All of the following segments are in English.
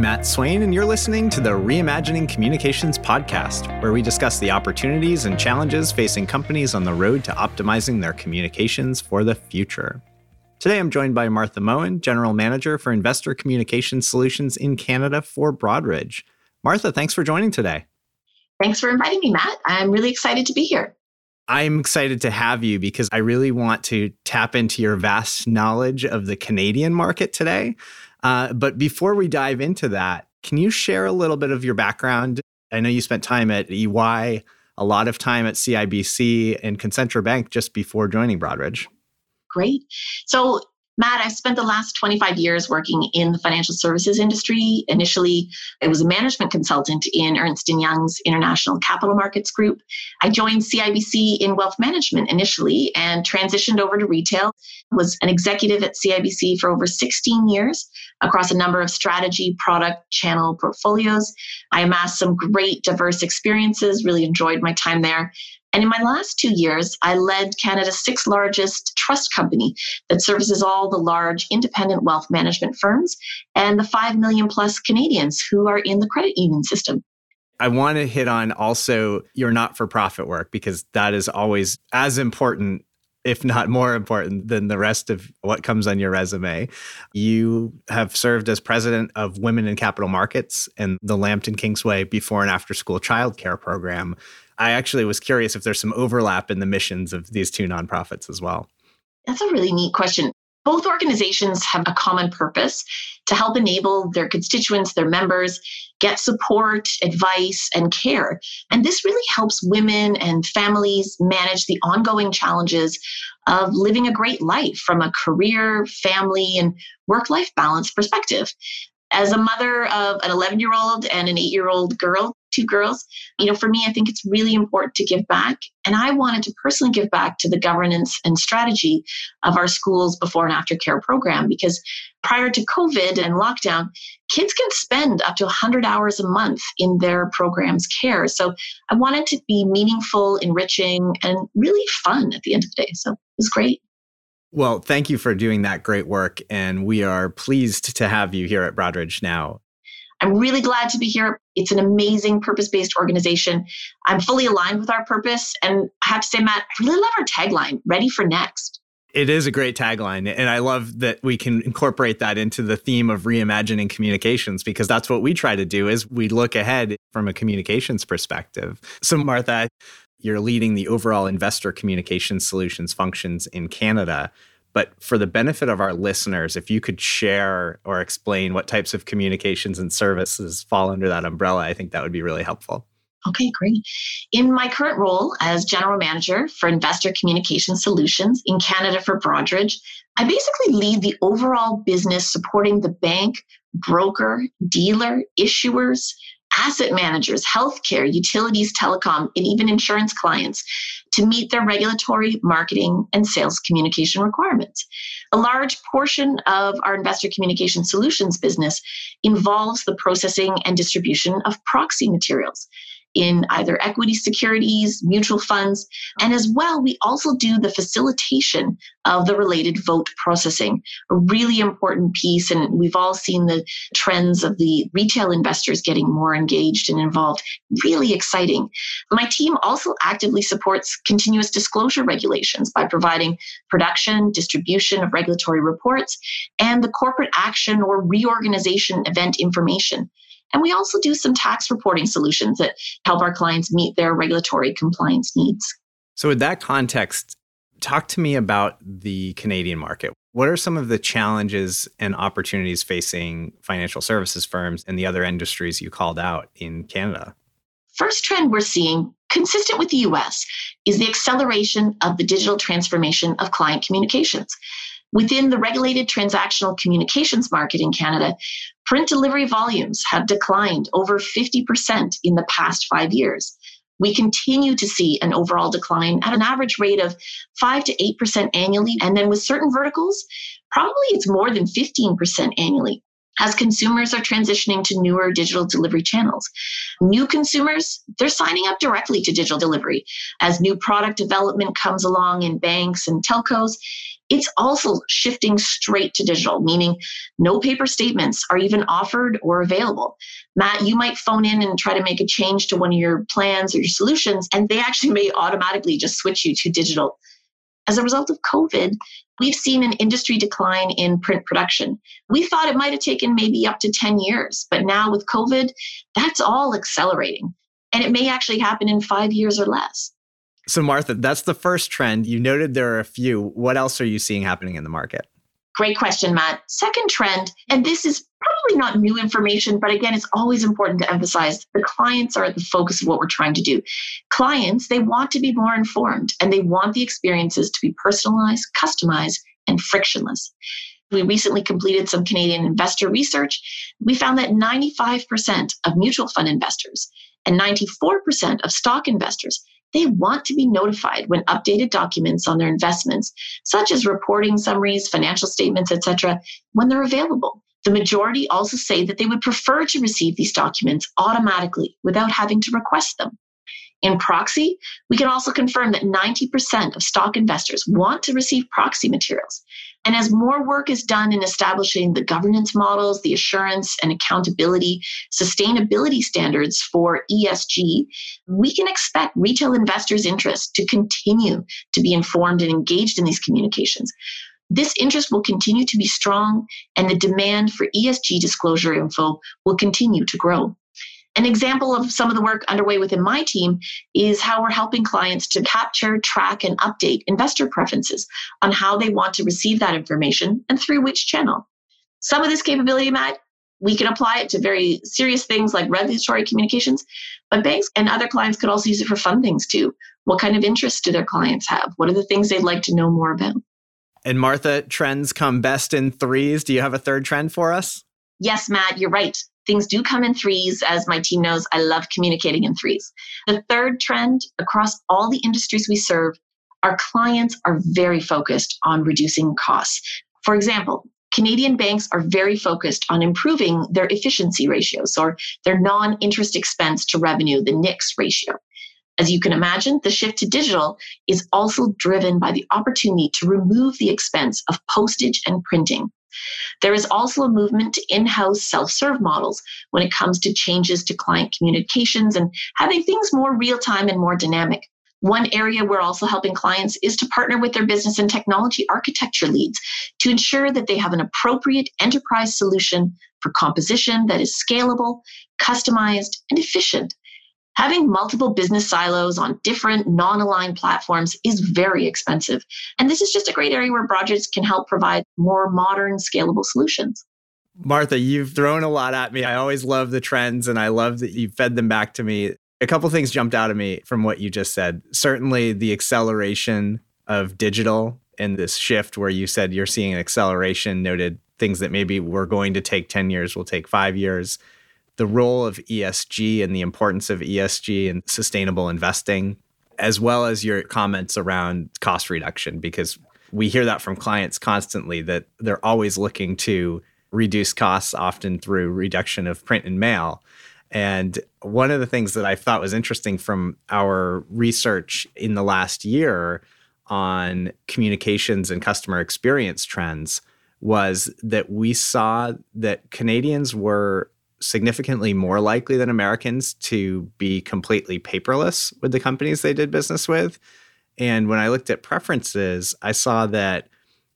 I'm Matt Swain, and you're listening to the Reimagining Communications podcast, where we discuss the opportunities and challenges facing companies on the road to optimizing their communications for the future. Today, I'm joined by Martha Moen, General Manager for Investor Communication Solutions in Canada for Broadridge. Martha, thanks for joining today. Thanks for inviting me, Matt. I'm really excited to be here. I'm excited to have you because I really want to tap into your vast knowledge of the Canadian market today. Uh, but before we dive into that, can you share a little bit of your background? I know you spent time at EY, a lot of time at CIBC and Concentra Bank just before joining Broadridge. Great. So Matt, I've spent the last 25 years working in the financial services industry. Initially, I was a management consultant in Ernst & Young's International Capital Markets Group. I joined CIBC in wealth management initially and transitioned over to retail. Was an executive at CIBC for over 16 years across a number of strategy, product, channel portfolios. I amassed some great diverse experiences, really enjoyed my time there. And in my last two years, I led Canada's sixth largest trust company that services all the large independent wealth management firms and the 5 million plus Canadians who are in the credit union system. I want to hit on also your not for profit work because that is always as important if not more important than the rest of what comes on your resume. You have served as president of Women in Capital Markets and the Lambton Kingsway before and after school childcare program. I actually was curious if there's some overlap in the missions of these two nonprofits as well. That's a really neat question. Both organizations have a common purpose to help enable their constituents, their members, get support, advice, and care. And this really helps women and families manage the ongoing challenges of living a great life from a career, family, and work life balance perspective. As a mother of an 11 year old and an eight year old girl, two girls, you know, for me, I think it's really important to give back. And I wanted to personally give back to the governance and strategy of our schools before and after care program because prior to COVID and lockdown, kids can spend up to 100 hours a month in their program's care. So I wanted to be meaningful, enriching, and really fun at the end of the day. So it was great. Well, thank you for doing that great work. And we are pleased to have you here at Broadridge now. I'm really glad to be here. It's an amazing purpose based organization. I'm fully aligned with our purpose. And I have to say, Matt, I really love our tagline ready for next. It is a great tagline. And I love that we can incorporate that into the theme of reimagining communications because that's what we try to do is we look ahead from a communications perspective. So Martha, you're leading the overall investor communication solutions functions in Canada. But for the benefit of our listeners, if you could share or explain what types of communications and services fall under that umbrella, I think that would be really helpful. Okay, great. In my current role as General Manager for Investor Communication Solutions in Canada for Broadridge, I basically lead the overall business supporting the bank, broker, dealer, issuers, asset managers, healthcare, utilities, telecom, and even insurance clients to meet their regulatory, marketing, and sales communication requirements. A large portion of our investor communication solutions business involves the processing and distribution of proxy materials in either equity securities, mutual funds, and as well, we also do the facilitation of the related vote processing, a really important piece. And we've all seen the trends of the retail investors getting more engaged and involved. Really exciting. My team also actively supports continuous disclosure regulations by providing production, distribution of regulatory reports, and the corporate action or reorganization event information. And we also do some tax reporting solutions that help our clients meet their regulatory compliance needs. So, with that context, talk to me about the Canadian market. What are some of the challenges and opportunities facing financial services firms and the other industries you called out in Canada? First trend we're seeing, consistent with the US, is the acceleration of the digital transformation of client communications. Within the regulated transactional communications market in Canada, print delivery volumes have declined over 50% in the past five years. We continue to see an overall decline at an average rate of 5 to 8% annually. And then with certain verticals, probably it's more than 15% annually as consumers are transitioning to newer digital delivery channels. New consumers, they're signing up directly to digital delivery. As new product development comes along in banks and telcos, it's also shifting straight to digital, meaning no paper statements are even offered or available. Matt, you might phone in and try to make a change to one of your plans or your solutions, and they actually may automatically just switch you to digital. As a result of COVID, we've seen an industry decline in print production. We thought it might have taken maybe up to 10 years, but now with COVID, that's all accelerating. And it may actually happen in five years or less. So, Martha, that's the first trend. You noted there are a few. What else are you seeing happening in the market? Great question, Matt. Second trend, and this is probably not new information, but again, it's always important to emphasize the clients are at the focus of what we're trying to do. Clients, they want to be more informed and they want the experiences to be personalized, customized, and frictionless. We recently completed some Canadian investor research. We found that 95% of mutual fund investors and 94% of stock investors they want to be notified when updated documents on their investments, such as reporting summaries, financial statements, etc., when they're available. The majority also say that they would prefer to receive these documents automatically without having to request them. In proxy, we can also confirm that 90% of stock investors want to receive proxy materials. And as more work is done in establishing the governance models, the assurance and accountability, sustainability standards for ESG, we can expect retail investors' interest to continue to be informed and engaged in these communications. This interest will continue to be strong, and the demand for ESG disclosure info will continue to grow. An example of some of the work underway within my team is how we're helping clients to capture, track, and update investor preferences on how they want to receive that information and through which channel. Some of this capability, Matt, we can apply it to very serious things like regulatory communications, but banks and other clients could also use it for fun things too. What kind of interests do their clients have? What are the things they'd like to know more about? And Martha, trends come best in threes. Do you have a third trend for us? Yes, Matt, you're right things do come in threes. As my team knows, I love communicating in threes. The third trend across all the industries we serve, our clients are very focused on reducing costs. For example, Canadian banks are very focused on improving their efficiency ratios or their non interest expense to revenue, the NIX ratio. As you can imagine, the shift to digital is also driven by the opportunity to remove the expense of postage and printing. There is also a movement to in house self serve models when it comes to changes to client communications and having things more real time and more dynamic. One area we're also helping clients is to partner with their business and technology architecture leads to ensure that they have an appropriate enterprise solution for composition that is scalable, customized, and efficient Having multiple business silos on different non aligned platforms is very expensive. And this is just a great area where Broadridge can help provide more modern, scalable solutions. Martha, you've thrown a lot at me. I always love the trends and I love that you fed them back to me. A couple things jumped out of me from what you just said. Certainly the acceleration of digital and this shift where you said you're seeing an acceleration, noted things that maybe were going to take 10 years will take five years the role of ESG and the importance of ESG and sustainable investing, as well as your comments around cost reduction, because we hear that from clients constantly that they're always looking to reduce costs, often through reduction of print and mail. And one of the things that I thought was interesting from our research in the last year on communications and customer experience trends was that we saw that Canadians were significantly more likely than Americans to be completely paperless with the companies they did business with. And when I looked at preferences, I saw that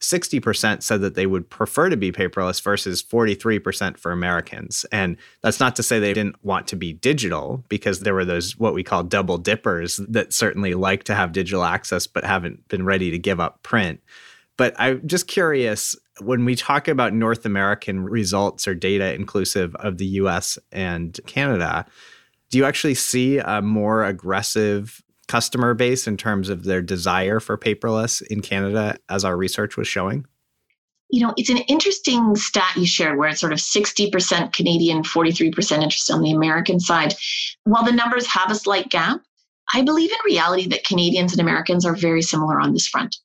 60% said that they would prefer to be paperless versus 43% for Americans. And that's not to say they didn't want to be digital, because there were those what we call double dippers that certainly like to have digital access but haven't been ready to give up print. But I'm just curious when we talk about North American results or data inclusive of the US and Canada, do you actually see a more aggressive customer base in terms of their desire for paperless in Canada, as our research was showing? You know, it's an interesting stat you shared where it's sort of 60% Canadian, 43% interest on the American side. While the numbers have a slight gap, I believe in reality that Canadians and Americans are very similar on this front.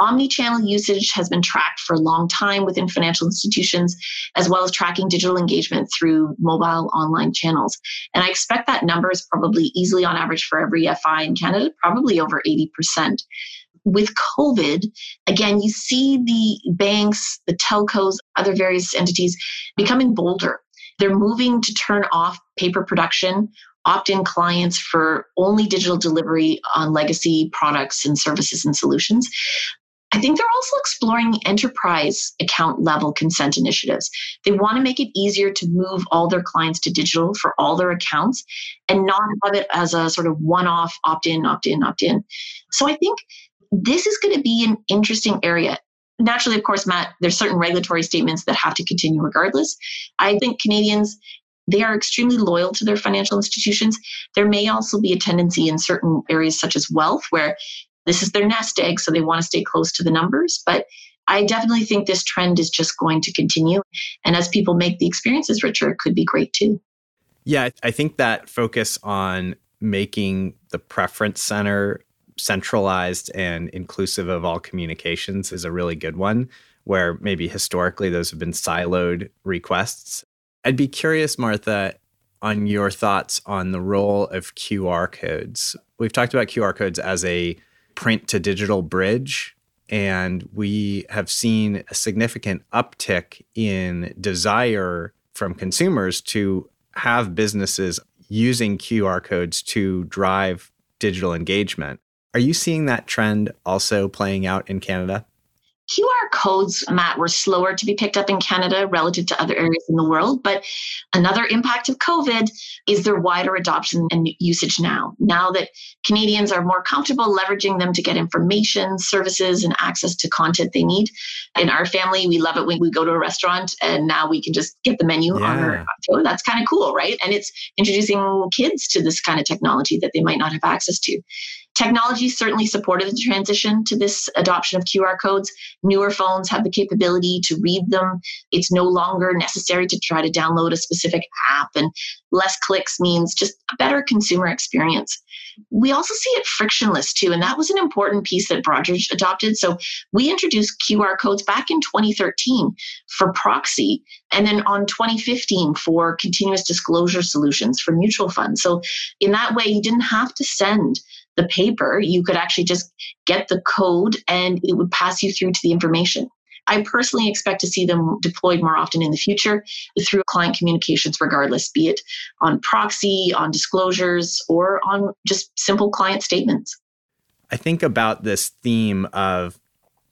Omni-channel usage has been tracked for a long time within financial institutions, as well as tracking digital engagement through mobile online channels. And I expect that number is probably easily on average for every FI in Canada, probably over 80%. with COVID, again, you see the banks, the telcos, other various entities becoming bolder. They're moving to turn off paper production, opt in clients for only digital delivery on legacy products and services and solutions. I think they're also exploring enterprise account level consent initiatives. They want to make it easier to move all their clients to digital for all their accounts and not have it as a sort of one off opt in, opt in, opt in. So I think this is going to be an interesting area. Naturally, of course, Matt, there's certain regulatory statements that have to continue regardless. I think Canadians, they are extremely loyal to their financial institutions. There may also be a tendency in certain areas, such as wealth, where this is their nest egg, so they want to stay close to the numbers. But I definitely think this trend is just going to continue. And as people make the experiences richer, it could be great too. Yeah, I think that focus on making the preference center centralized and inclusive of all communications is a really good one, where maybe historically those have been siloed requests. I'd be curious, Martha, on your thoughts on the role of QR codes. We've talked about QR codes as a print to digital bridge. And we have seen a significant uptick in desire from consumers to have businesses using QR codes to drive digital engagement. Are you seeing that trend also playing out in Canada? QR codes, Matt, were slower to be picked up in Canada relative to other areas in the world. But another impact of COVID is their wider adoption and usage now. Now that Canadians are more comfortable leveraging them to get information, services, and access to content they need. In our family, we love it when we go to a restaurant and now we can just get the menu yeah. on our phone. That's kind of cool, right? And it's introducing kids to this kind of technology that they might not have access to. Technology certainly supported the transition to this adoption of QR codes. Newer phones have the capability to read them. It's no longer necessary to try to download a specific app, and less clicks means just a better consumer experience. We also see it frictionless too, and that was an important piece that Broadridge adopted. So we introduced QR codes back in 2013 for proxy, and then on 2015 for continuous disclosure solutions for mutual funds. So in that way, you didn't have to send the paper, you could actually just get the code and it would pass you through to the information. I personally expect to see them deployed more often in the future through client communications, regardless, be it on proxy, on disclosures, or on just simple client statements. I think about this theme of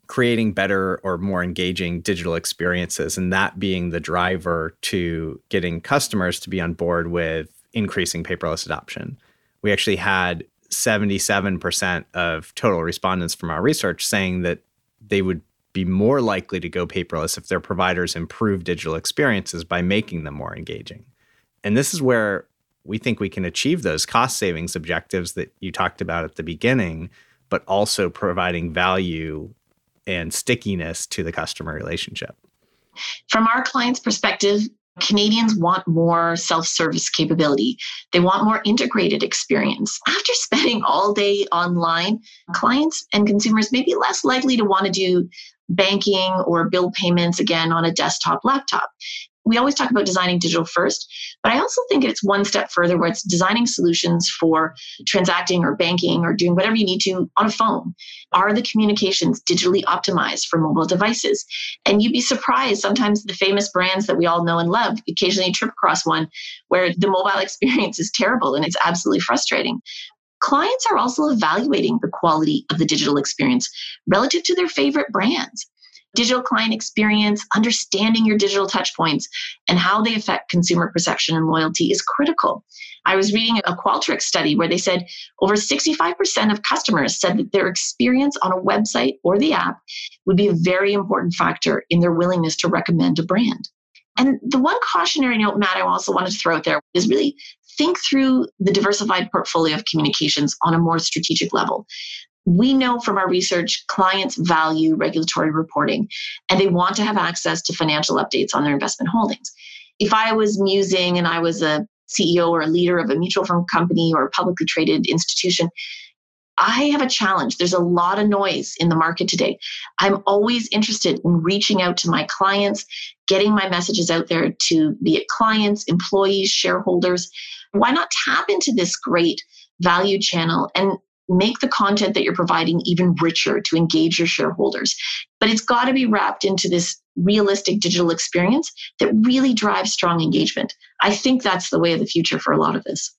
creating better or more engaging digital experiences, and that being the driver to getting customers to be on board with increasing paperless adoption. We actually had 77% of total respondents from our research saying that they would be more likely to go paperless if their providers improve digital experiences by making them more engaging. And this is where we think we can achieve those cost savings objectives that you talked about at the beginning, but also providing value and stickiness to the customer relationship. From our client's perspective, Canadians want more self service capability. They want more integrated experience. After spending all day online, clients and consumers may be less likely to want to do banking or bill payments again on a desktop laptop we always talk about designing digital first, but I also think it's one step further where it's designing solutions for transacting or banking or doing whatever you need to on a phone. Are the communications digitally optimized for mobile devices? And you'd be surprised sometimes the famous brands that we all know and love, occasionally trip across one where the mobile experience is terrible and it's absolutely frustrating clients are also evaluating the quality of the digital experience relative to their favorite brands digital client experience, understanding your digital touchpoints and how they affect consumer perception and loyalty is critical. I was reading a Qualtrics study where they said over 65% of customers said that their experience on a website or the app would be a very important factor in their willingness to recommend a brand. And the one cautionary note, Matt, I also wanted to throw out there is really think through the diversified portfolio of communications on a more strategic level we know from our research clients value regulatory reporting and they want to have access to financial updates on their investment holdings. If I was musing and I was a CEO or a leader of a mutual fund company or a publicly traded institution, I have a challenge. There's a lot of noise in the market today. I'm always interested in reaching out to my clients, getting my messages out there to be it clients, employees, shareholders. Why not tap into this great value channel and make the content that you're providing even richer to engage your shareholders. But it's got to be wrapped into this realistic digital experience that really drives strong engagement. I think that's the way of the future for a lot of this.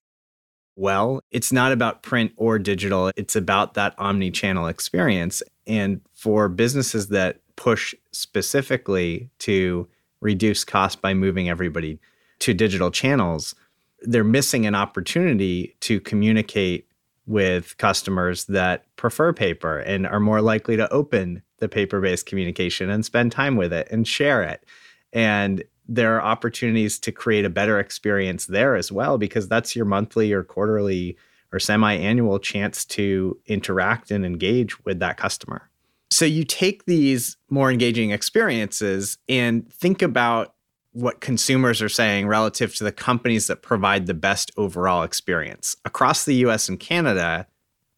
Well, it's not about print or digital, it's about that omni channel experience. And for businesses that push specifically to reduce cost by moving everybody to digital channels, they're missing an opportunity to communicate with customers that prefer paper and are more likely to open the paper based communication and spend time with it and share it. And there are opportunities to create a better experience there as well, because that's your monthly or quarterly or semi annual chance to interact and engage with that customer. So you take these more engaging experiences and think about what consumers are saying relative to the companies that provide the best overall experience. Across the US and Canada,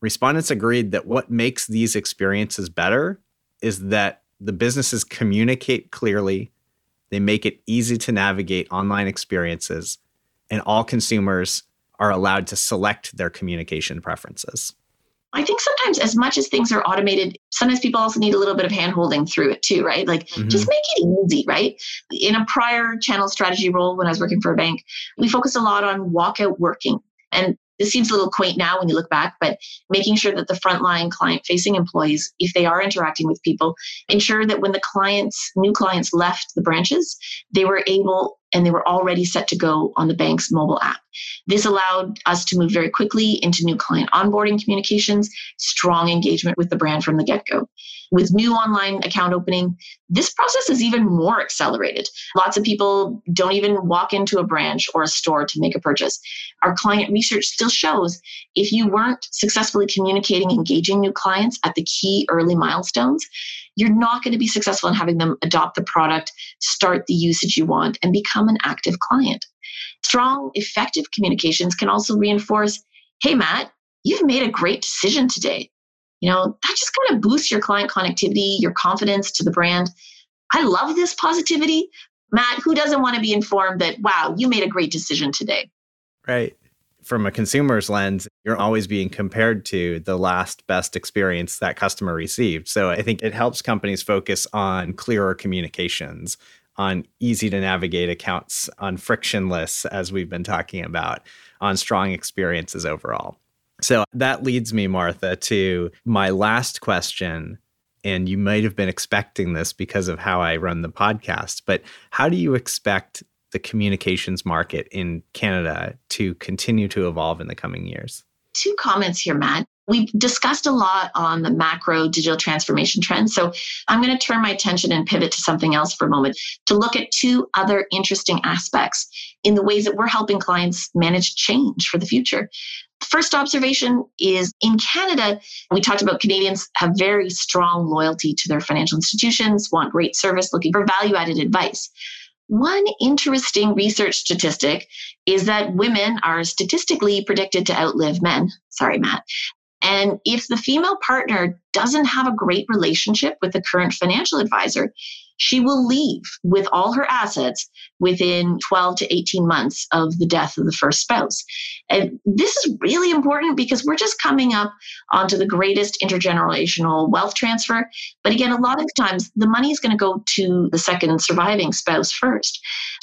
respondents agreed that what makes these experiences better is that the businesses communicate clearly, they make it easy to navigate online experiences, and all consumers are allowed to select their communication preferences. I think sometimes, as much as things are automated, sometimes people also need a little bit of handholding through it too, right? Like mm-hmm. just make it easy, right? In a prior channel strategy role when I was working for a bank, we focused a lot on walkout working. And this seems a little quaint now when you look back, but making sure that the frontline client facing employees, if they are interacting with people, ensure that when the clients, new clients left the branches, they were able and they were already set to go on the bank's mobile app. This allowed us to move very quickly into new client onboarding communications, strong engagement with the brand from the get go. With new online account opening, this process is even more accelerated. Lots of people don't even walk into a branch or a store to make a purchase. Our client research still shows if you weren't successfully communicating, engaging new clients at the key early milestones, you're not going to be successful in having them adopt the product, start the usage you want, and become an active client. Strong, effective communications can also reinforce hey, Matt, you've made a great decision today. You know, that just kind of boosts your client connectivity, your confidence to the brand. I love this positivity. Matt, who doesn't want to be informed that, wow, you made a great decision today? Right from a consumer's lens, you're always being compared to the last best experience that customer received. So I think it helps companies focus on clearer communications, on easy to navigate accounts, on frictionless, as we've been talking about, on strong experiences overall. So that leads me, Martha, to my last question. And you might have been expecting this because of how I run the podcast, but how do you expect the communications market in Canada to continue to evolve in the coming years? Two comments here, Matt. We've discussed a lot on the macro digital transformation trends. So I'm going to turn my attention and pivot to something else for a moment to look at two other interesting aspects in the ways that we're helping clients manage change for the future. First observation is in Canada, we talked about Canadians have very strong loyalty to their financial institutions, want great service, looking for value added advice. One interesting research statistic is that women are statistically predicted to outlive men. Sorry, Matt. And if the female partner doesn't have a great relationship with the current financial advisor, she will leave with all her assets within 12 to 18 months of the death of the first spouse. And this is really important because we're just coming up onto the greatest intergenerational wealth transfer. But again, a lot of times the money is going to go to the second surviving spouse first.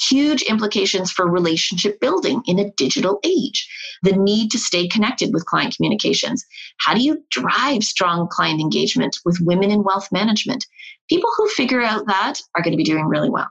Huge implications for relationship building in a digital age. The need to stay connected with client communications. How do you drive strong client engagement with women in wealth management? People who figure out that are going to be doing really well.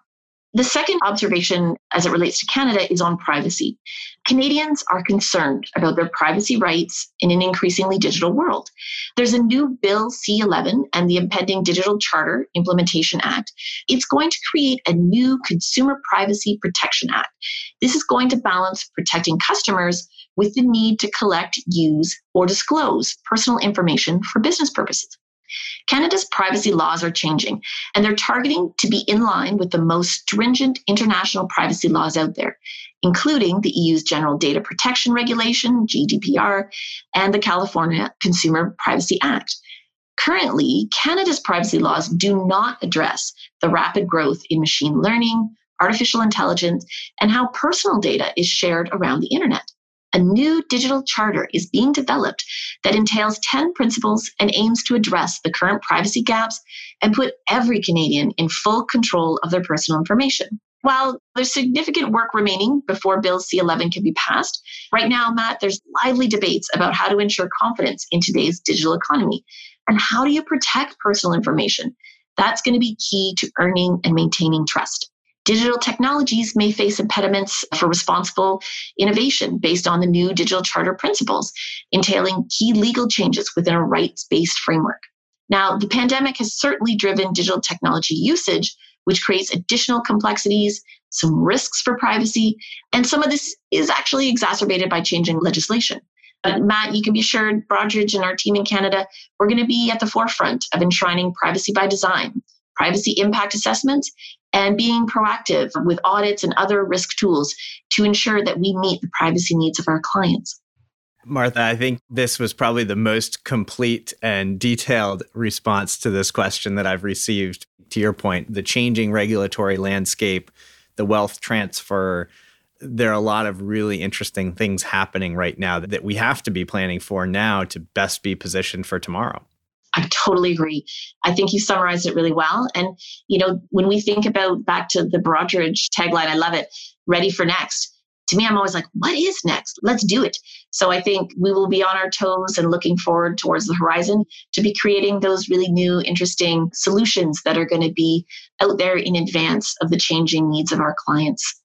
The second observation as it relates to Canada is on privacy. Canadians are concerned about their privacy rights in an increasingly digital world. There's a new Bill C 11 and the impending Digital Charter Implementation Act. It's going to create a new Consumer Privacy Protection Act. This is going to balance protecting customers with the need to collect, use, or disclose personal information for business purposes. Canada's privacy laws are changing, and they're targeting to be in line with the most stringent international privacy laws out there, including the EU's General Data Protection Regulation, GDPR, and the California Consumer Privacy Act. Currently, Canada's privacy laws do not address the rapid growth in machine learning, artificial intelligence, and how personal data is shared around the internet. A new digital charter is being developed that entails 10 principles and aims to address the current privacy gaps and put every Canadian in full control of their personal information. While there's significant work remaining before Bill C 11 can be passed, right now, Matt, there's lively debates about how to ensure confidence in today's digital economy. And how do you protect personal information? That's going to be key to earning and maintaining trust. Digital technologies may face impediments for responsible innovation based on the new digital charter principles, entailing key legal changes within a rights based framework. Now, the pandemic has certainly driven digital technology usage, which creates additional complexities, some risks for privacy, and some of this is actually exacerbated by changing legislation. But Matt, you can be assured Broadridge and our team in Canada, we're going to be at the forefront of enshrining privacy by design, privacy impact assessments, and being proactive with audits and other risk tools to ensure that we meet the privacy needs of our clients. Martha, I think this was probably the most complete and detailed response to this question that I've received. To your point, the changing regulatory landscape, the wealth transfer, there are a lot of really interesting things happening right now that we have to be planning for now to best be positioned for tomorrow. I totally agree. I think you summarized it really well. And, you know, when we think about back to the Broadridge tagline, I love it ready for next. To me, I'm always like, what is next? Let's do it. So I think we will be on our toes and looking forward towards the horizon to be creating those really new, interesting solutions that are going to be out there in advance of the changing needs of our clients.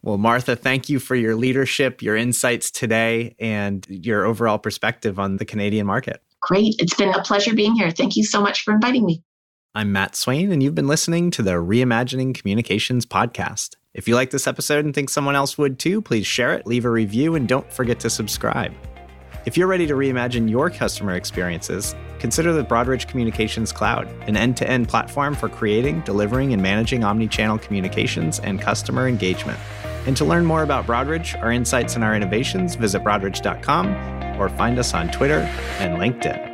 Well, Martha, thank you for your leadership, your insights today, and your overall perspective on the Canadian market. Great. It's been a pleasure being here. Thank you so much for inviting me. I'm Matt Swain, and you've been listening to the Reimagining Communications podcast. If you like this episode and think someone else would too, please share it, leave a review, and don't forget to subscribe. If you're ready to reimagine your customer experiences, consider the Broadridge Communications Cloud, an end to end platform for creating, delivering, and managing omni-channel communications and customer engagement. And to learn more about Broadridge, our insights, and our innovations, visit broadridge.com or find us on Twitter and LinkedIn.